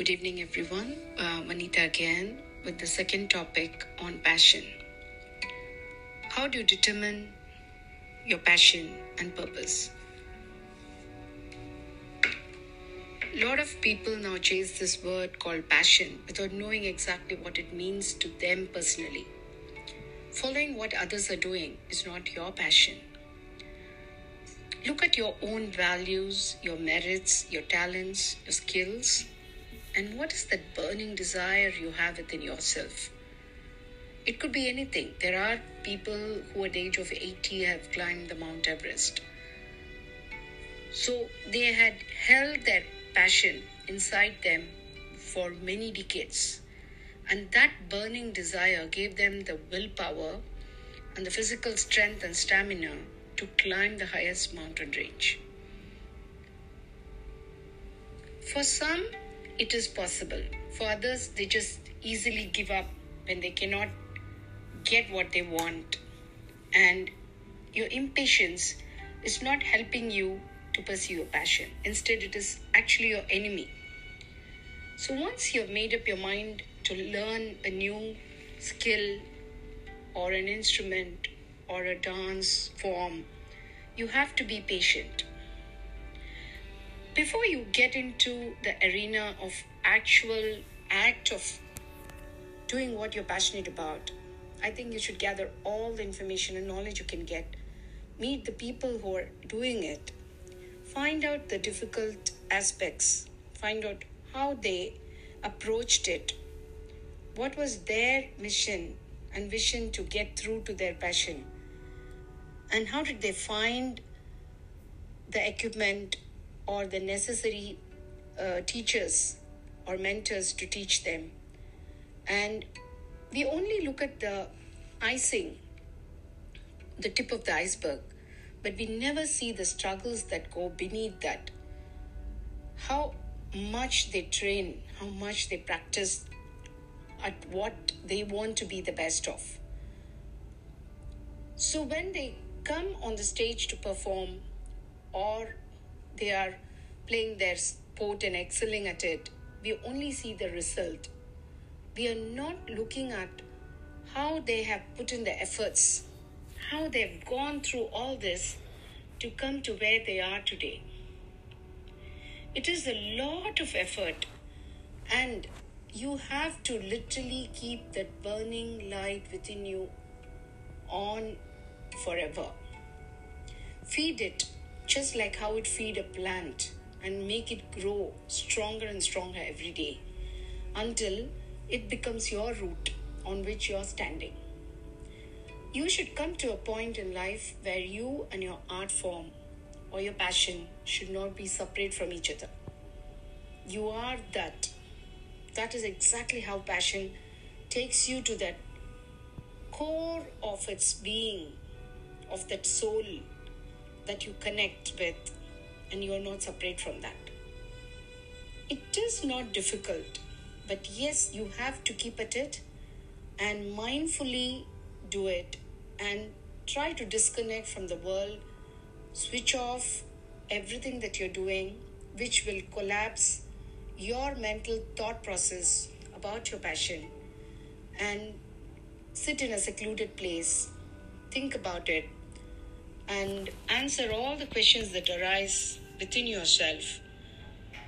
Good evening, everyone. Uh, Manita again with the second topic on passion. How do you determine your passion and purpose? A lot of people now chase this word called passion without knowing exactly what it means to them personally. Following what others are doing is not your passion. Look at your own values, your merits, your talents, your skills, and what is that burning desire you have within yourself? It could be anything. There are people who at the age of 80 have climbed the Mount Everest. So they had held their passion inside them for many decades. And that burning desire gave them the willpower and the physical strength and stamina to climb the highest mountain range. For some, it is possible. For others, they just easily give up when they cannot get what they want. And your impatience is not helping you to pursue your passion. Instead, it is actually your enemy. So, once you have made up your mind to learn a new skill or an instrument or a dance form, you have to be patient. Before you get into the arena of actual act of doing what you're passionate about, I think you should gather all the information and knowledge you can get. Meet the people who are doing it. Find out the difficult aspects, find out how they approached it, what was their mission and vision to get through to their passion, and how did they find the equipment or the necessary uh, teachers or mentors to teach them. And we only look at the icing, the tip of the iceberg but we never see the struggles that go beneath that. How much they train, how much they practice at what they want to be the best of. So when they come on the stage to perform or they are playing their sport and excelling at it, we only see the result. We are not looking at how they have put in the efforts how they've gone through all this to come to where they are today. It is a lot of effort, and you have to literally keep that burning light within you on forever. Feed it just like how it feed a plant and make it grow stronger and stronger every day until it becomes your root on which you're standing. You should come to a point in life where you and your art form or your passion should not be separate from each other. You are that. That is exactly how passion takes you to that core of its being, of that soul that you connect with, and you are not separate from that. It is not difficult, but yes, you have to keep at it and mindfully do it and try to disconnect from the world, switch off everything that you're doing, which will collapse your mental thought process about your passion, and sit in a secluded place, think about it, and answer all the questions that arise within yourself.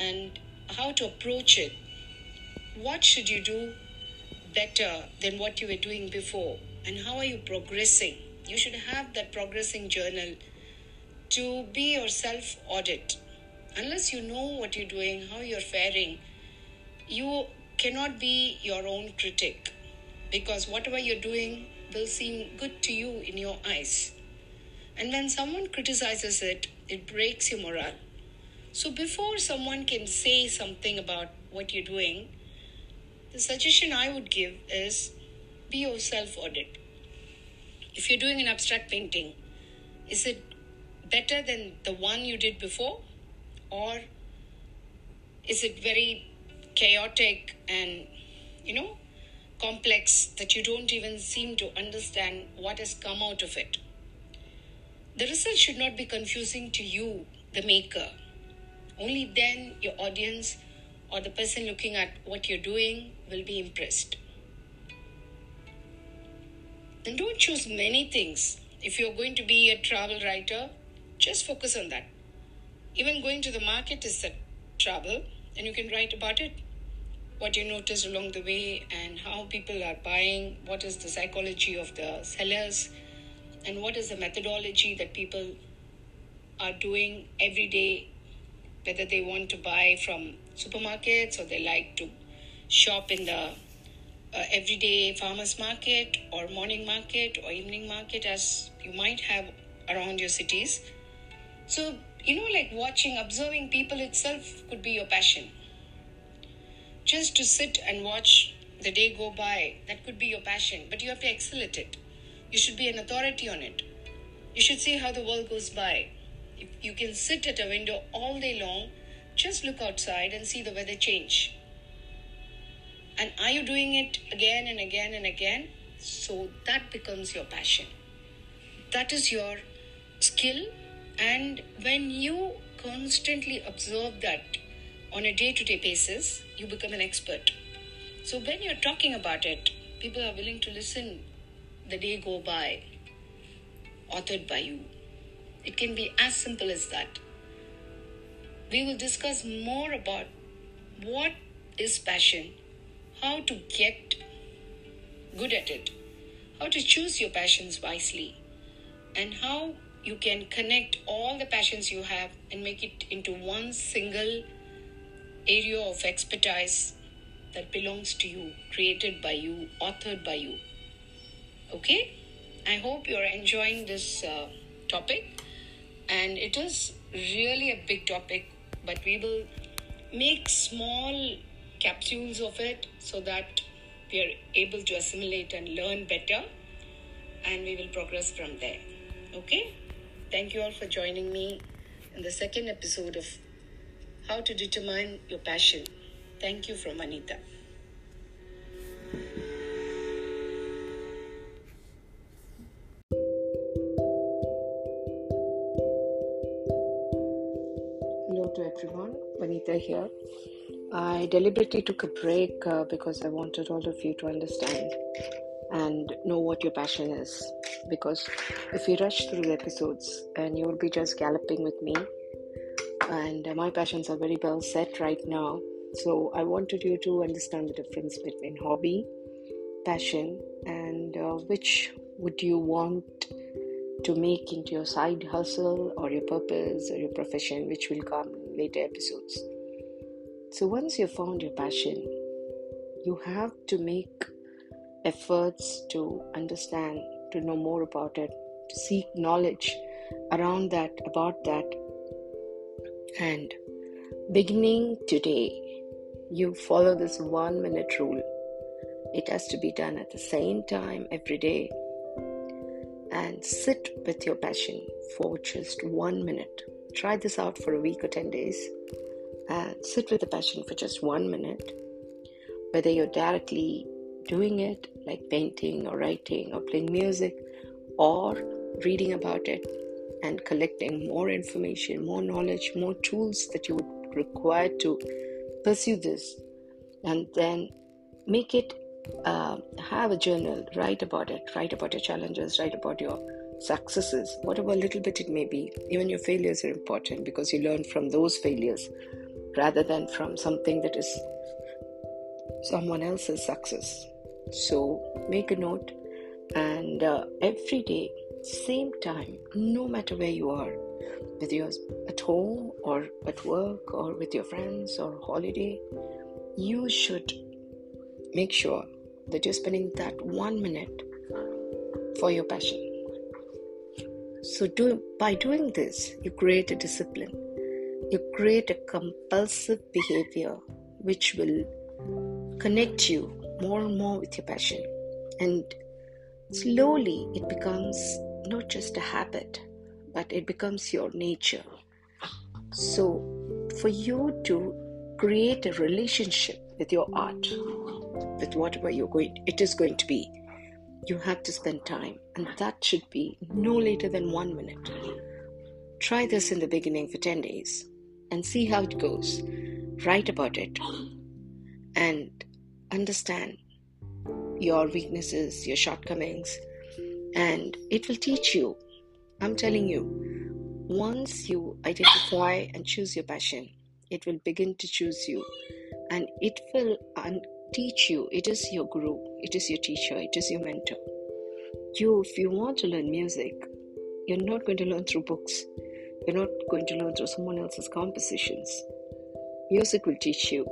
And how to approach it. What should you do better than what you were doing before? and how are you progressing? You should have that progressing journal to be your self audit unless you know what you're doing how you're faring you cannot be your own critic. Because whatever you're doing will seem good to you in your eyes and when someone criticizes it it breaks your morale so before someone can say something about what you're doing the suggestion i would give is be your self audit. If you're doing an abstract painting, is it better than the one you did before? Or is it very chaotic and, you know, complex that you don't even seem to understand what has come out of it? The result should not be confusing to you, the maker. Only then your audience or the person looking at what you're doing will be impressed. And don't choose many things. If you're going to be a travel writer, just focus on that. Even going to the market is a travel, and you can write about it. What you notice along the way, and how people are buying, what is the psychology of the sellers, and what is the methodology that people are doing every day, whether they want to buy from supermarkets or they like to shop in the uh, everyday farmers market or morning market or evening market as you might have around your cities? So you know like watching observing people itself could be your passion. Just to sit and watch the day go by that could be your passion but you have to excel at it you should be an authority on it you should see how the world goes by if you can sit at a window all day long just look outside and see the weather change. And are you doing it again and again and again? So that becomes your passion. That is your skill. And when you constantly observe that on a day to day basis, you become an expert. So when you're talking about it, people are willing to listen the day go by, authored by you. It can be as simple as that we will discuss more about what is passion, how to get good at it, how to choose your passions wisely, and how you can connect all the passions you have and make it into one single area of expertise that belongs to you, created by you, authored by you. Okay? I hope you're enjoying this uh, topic, and it is really a big topic but we will make small capsules of it so that we are able to assimilate and learn better and we will progress from there. Okay? Thank you all for joining me in the second episode of how to determine your passion. Thank you from Anita Here. I deliberately took a break uh, because I wanted all of you to understand and know what your passion is. Because if you rush through the episodes and you'll be just galloping with me, and uh, my passions are very well set right now. So I wanted you to understand the difference between hobby, passion, and uh, which would you want to make into your side hustle or your purpose or your profession, which will come in later episodes. So, once you've found your passion, you have to make efforts to understand, to know more about it, to seek knowledge around that, about that. And beginning today, you follow this one minute rule. It has to be done at the same time every day and sit with your passion for just one minute. Try this out for a week or 10 days. And sit with the passion for just one minute. Whether you're directly doing it, like painting or writing or playing music, or reading about it and collecting more information, more knowledge, more tools that you would require to pursue this, and then make it uh, have a journal, write about it, write about your challenges, write about your successes, whatever little bit it may be. Even your failures are important because you learn from those failures rather than from something that is someone else's success. So make a note and uh, every day, same time, no matter where you are, whether you're at home or at work or with your friends or holiday, you should make sure that you're spending that one minute for your passion. So, do, by doing this, you create a discipline, you create a compulsive behavior which will connect you more and more with your passion. And slowly it becomes not just a habit, but it becomes your nature. So, for you to create a relationship with your art, with whatever you're going it is going to be you have to spend time and that should be no later than 1 minute try this in the beginning for 10 days and see how it goes write about it and understand your weaknesses, your shortcomings, and it will teach you. I'm telling you, once you identify and choose your passion, it will begin to choose you and it will un- teach you. It is your guru, it is your teacher, it is your mentor. You, if you want to learn music, you're not going to learn through books, you're not going to learn through someone else's compositions. Music will teach you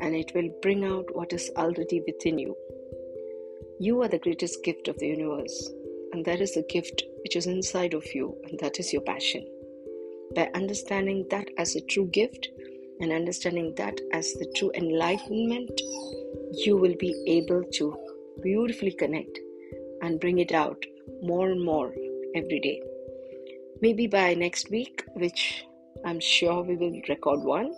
and it will bring out what is already within you. You are the greatest gift of the universe, and that is the gift which is inside of you, and that is your passion. By understanding that as a true gift and understanding that as the true enlightenment, you will be able to beautifully connect and bring it out more and more every day. Maybe by next week, which I'm sure we will record one,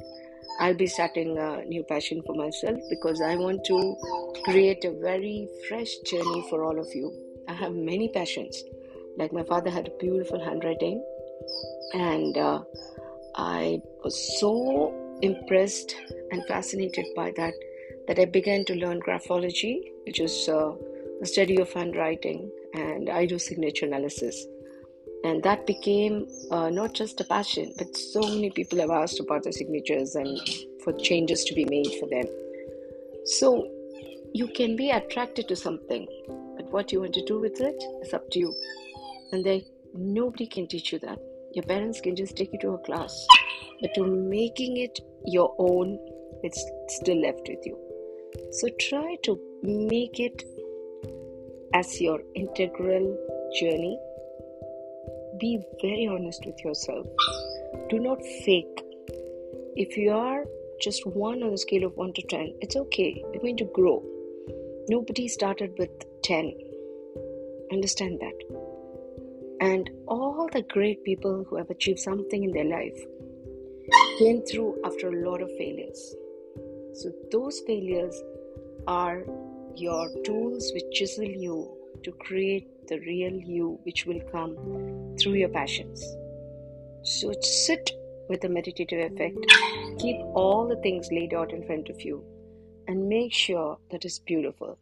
I'll be starting a new passion for myself because I want to create a very fresh journey for all of you. I have many passions. Like my father had a beautiful handwriting, and uh, I was so impressed and fascinated by that that I began to learn graphology, which is uh, the study of handwriting, and I do signature analysis and that became uh, not just a passion but so many people have asked about the signatures and for changes to be made for them. So you can be attracted to something but what you want to do with it is up to you. And then nobody can teach you that. Your parents can just take you to a class but to making it your own it's still left with you. So try to make it as your integral journey be very honest with yourself. Do not fake. If you are just one on the scale of 1 to 10, it's okay. You're going to grow. Nobody started with 10. Understand that. And all the great people who have achieved something in their life came through after a lot of failures. So, those failures are your tools which chisel you to create the real you which will come through your passions. So sit with a meditative effect, keep all the things laid out in front of you, and make sure that it's beautiful.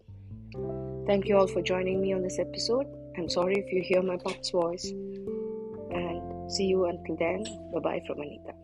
Thank you all for joining me on this episode. I'm sorry if you hear my pup's voice. And see you until then. Bye bye from Anita.